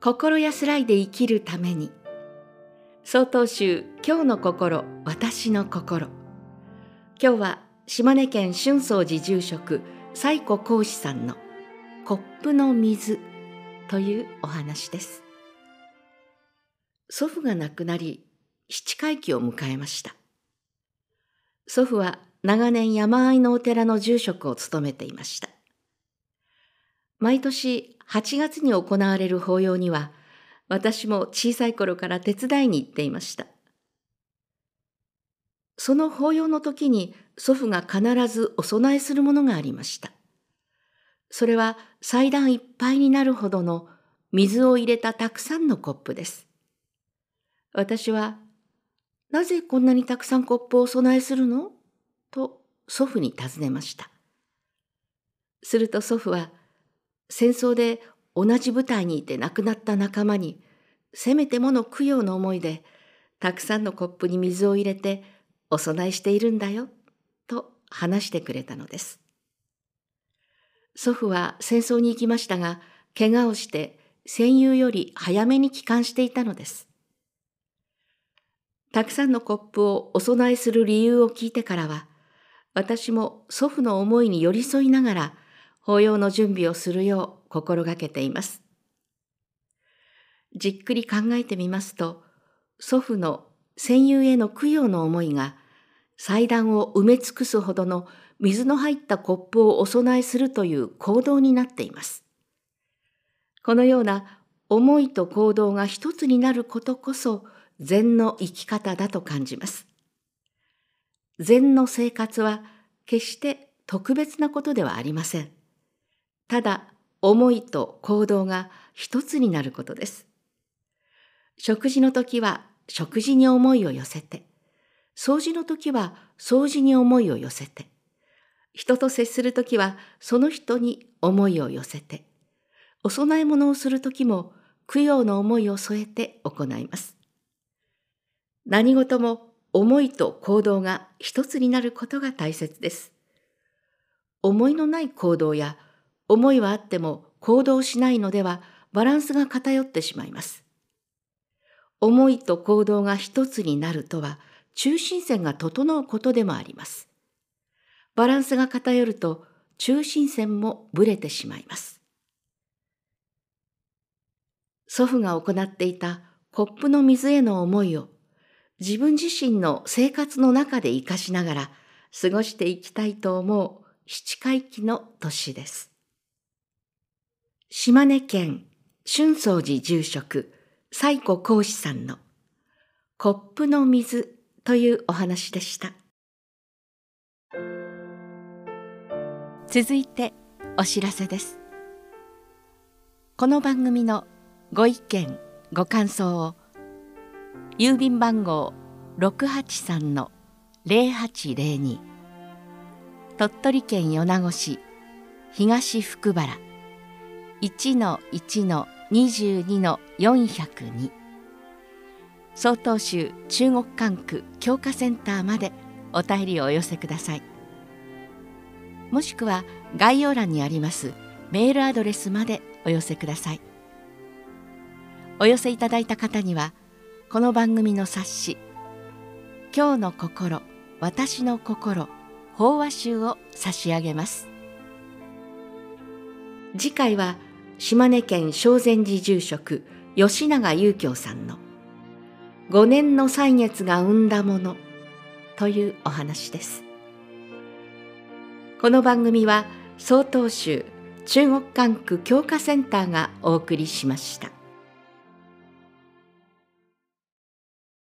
心安らいで生きるために。曹洞宗今日の心私の心。今日は島根県春草寺住職西湖講師さんのコップの水というお話です。祖父が亡くなり七回忌を迎えました。祖父は長年山あいのお寺の住職を務めていました。毎年8月に行われる法要には、私も小さい頃から手伝いに行っていました。その法要の時に祖父が必ずお供えするものがありました。それは祭壇いっぱいになるほどの水を入れたたくさんのコップです。私は、なぜこんなにたくさんコップをお供えするの？と祖父に尋ねました。すると祖父は、戦争で同じ部隊にいて亡くなった仲間にせめてもの供養の思いでたくさんのコップに水を入れてお供えしているんだよと話してくれたのです。祖父は戦争に行きましたが怪我をして戦友より早めに帰還していたのです。たくさんのコップをお供えする理由を聞いてからは私も祖父の思いに寄り添いながら法要の準備をするよう心がけています。じっくり考えてみますと、祖父の戦友への供養の思いが祭壇を埋め尽くすほどの水の入ったコップをお供えするという行動になっています。このような思いと行動が一つになることこそ禅の生き方だと感じます。禅の生活は決して特別なことではありません。ただ思いと行動が一つになることです。食事の時は食事に思いを寄せて、掃除の時は掃除に思いを寄せて、人と接する時はその人に思いを寄せて、お供え物をする時も供養の思いを添えて行います。何事も思いと行動が一つになることが大切です。思いのない行動や思いはあっても行動しないのではバランスが偏ってしまいます。思いと行動が一つになるとは中心線が整うことでもあります。バランスが偏ると中心線もぶれてしまいます。祖父が行っていたコップの水への思いを自分自身の生活の中で活かしながら過ごしていきたいと思う七回忌の年です。島根県春草寺住職西湖講師さんのコップの水というお話でした。続いてお知らせです。この番組のご意見ご感想を郵便番号683-0802鳥取県米子市東福原。1-1-22-402曹洞宗中国管区教化センターまでお便りをお寄せください。もしくは概要欄にありますメールアドレスまでお寄せください。お寄せいただいた方にはこの番組の冊子「今日の心私の心法話集」を差し上げます。次回は「島根県正禅寺住職吉永祐京さんの「五年の歳月が生んだもの」というお話です。この番組は曹洞宗中国管区教化センターがお送りしました。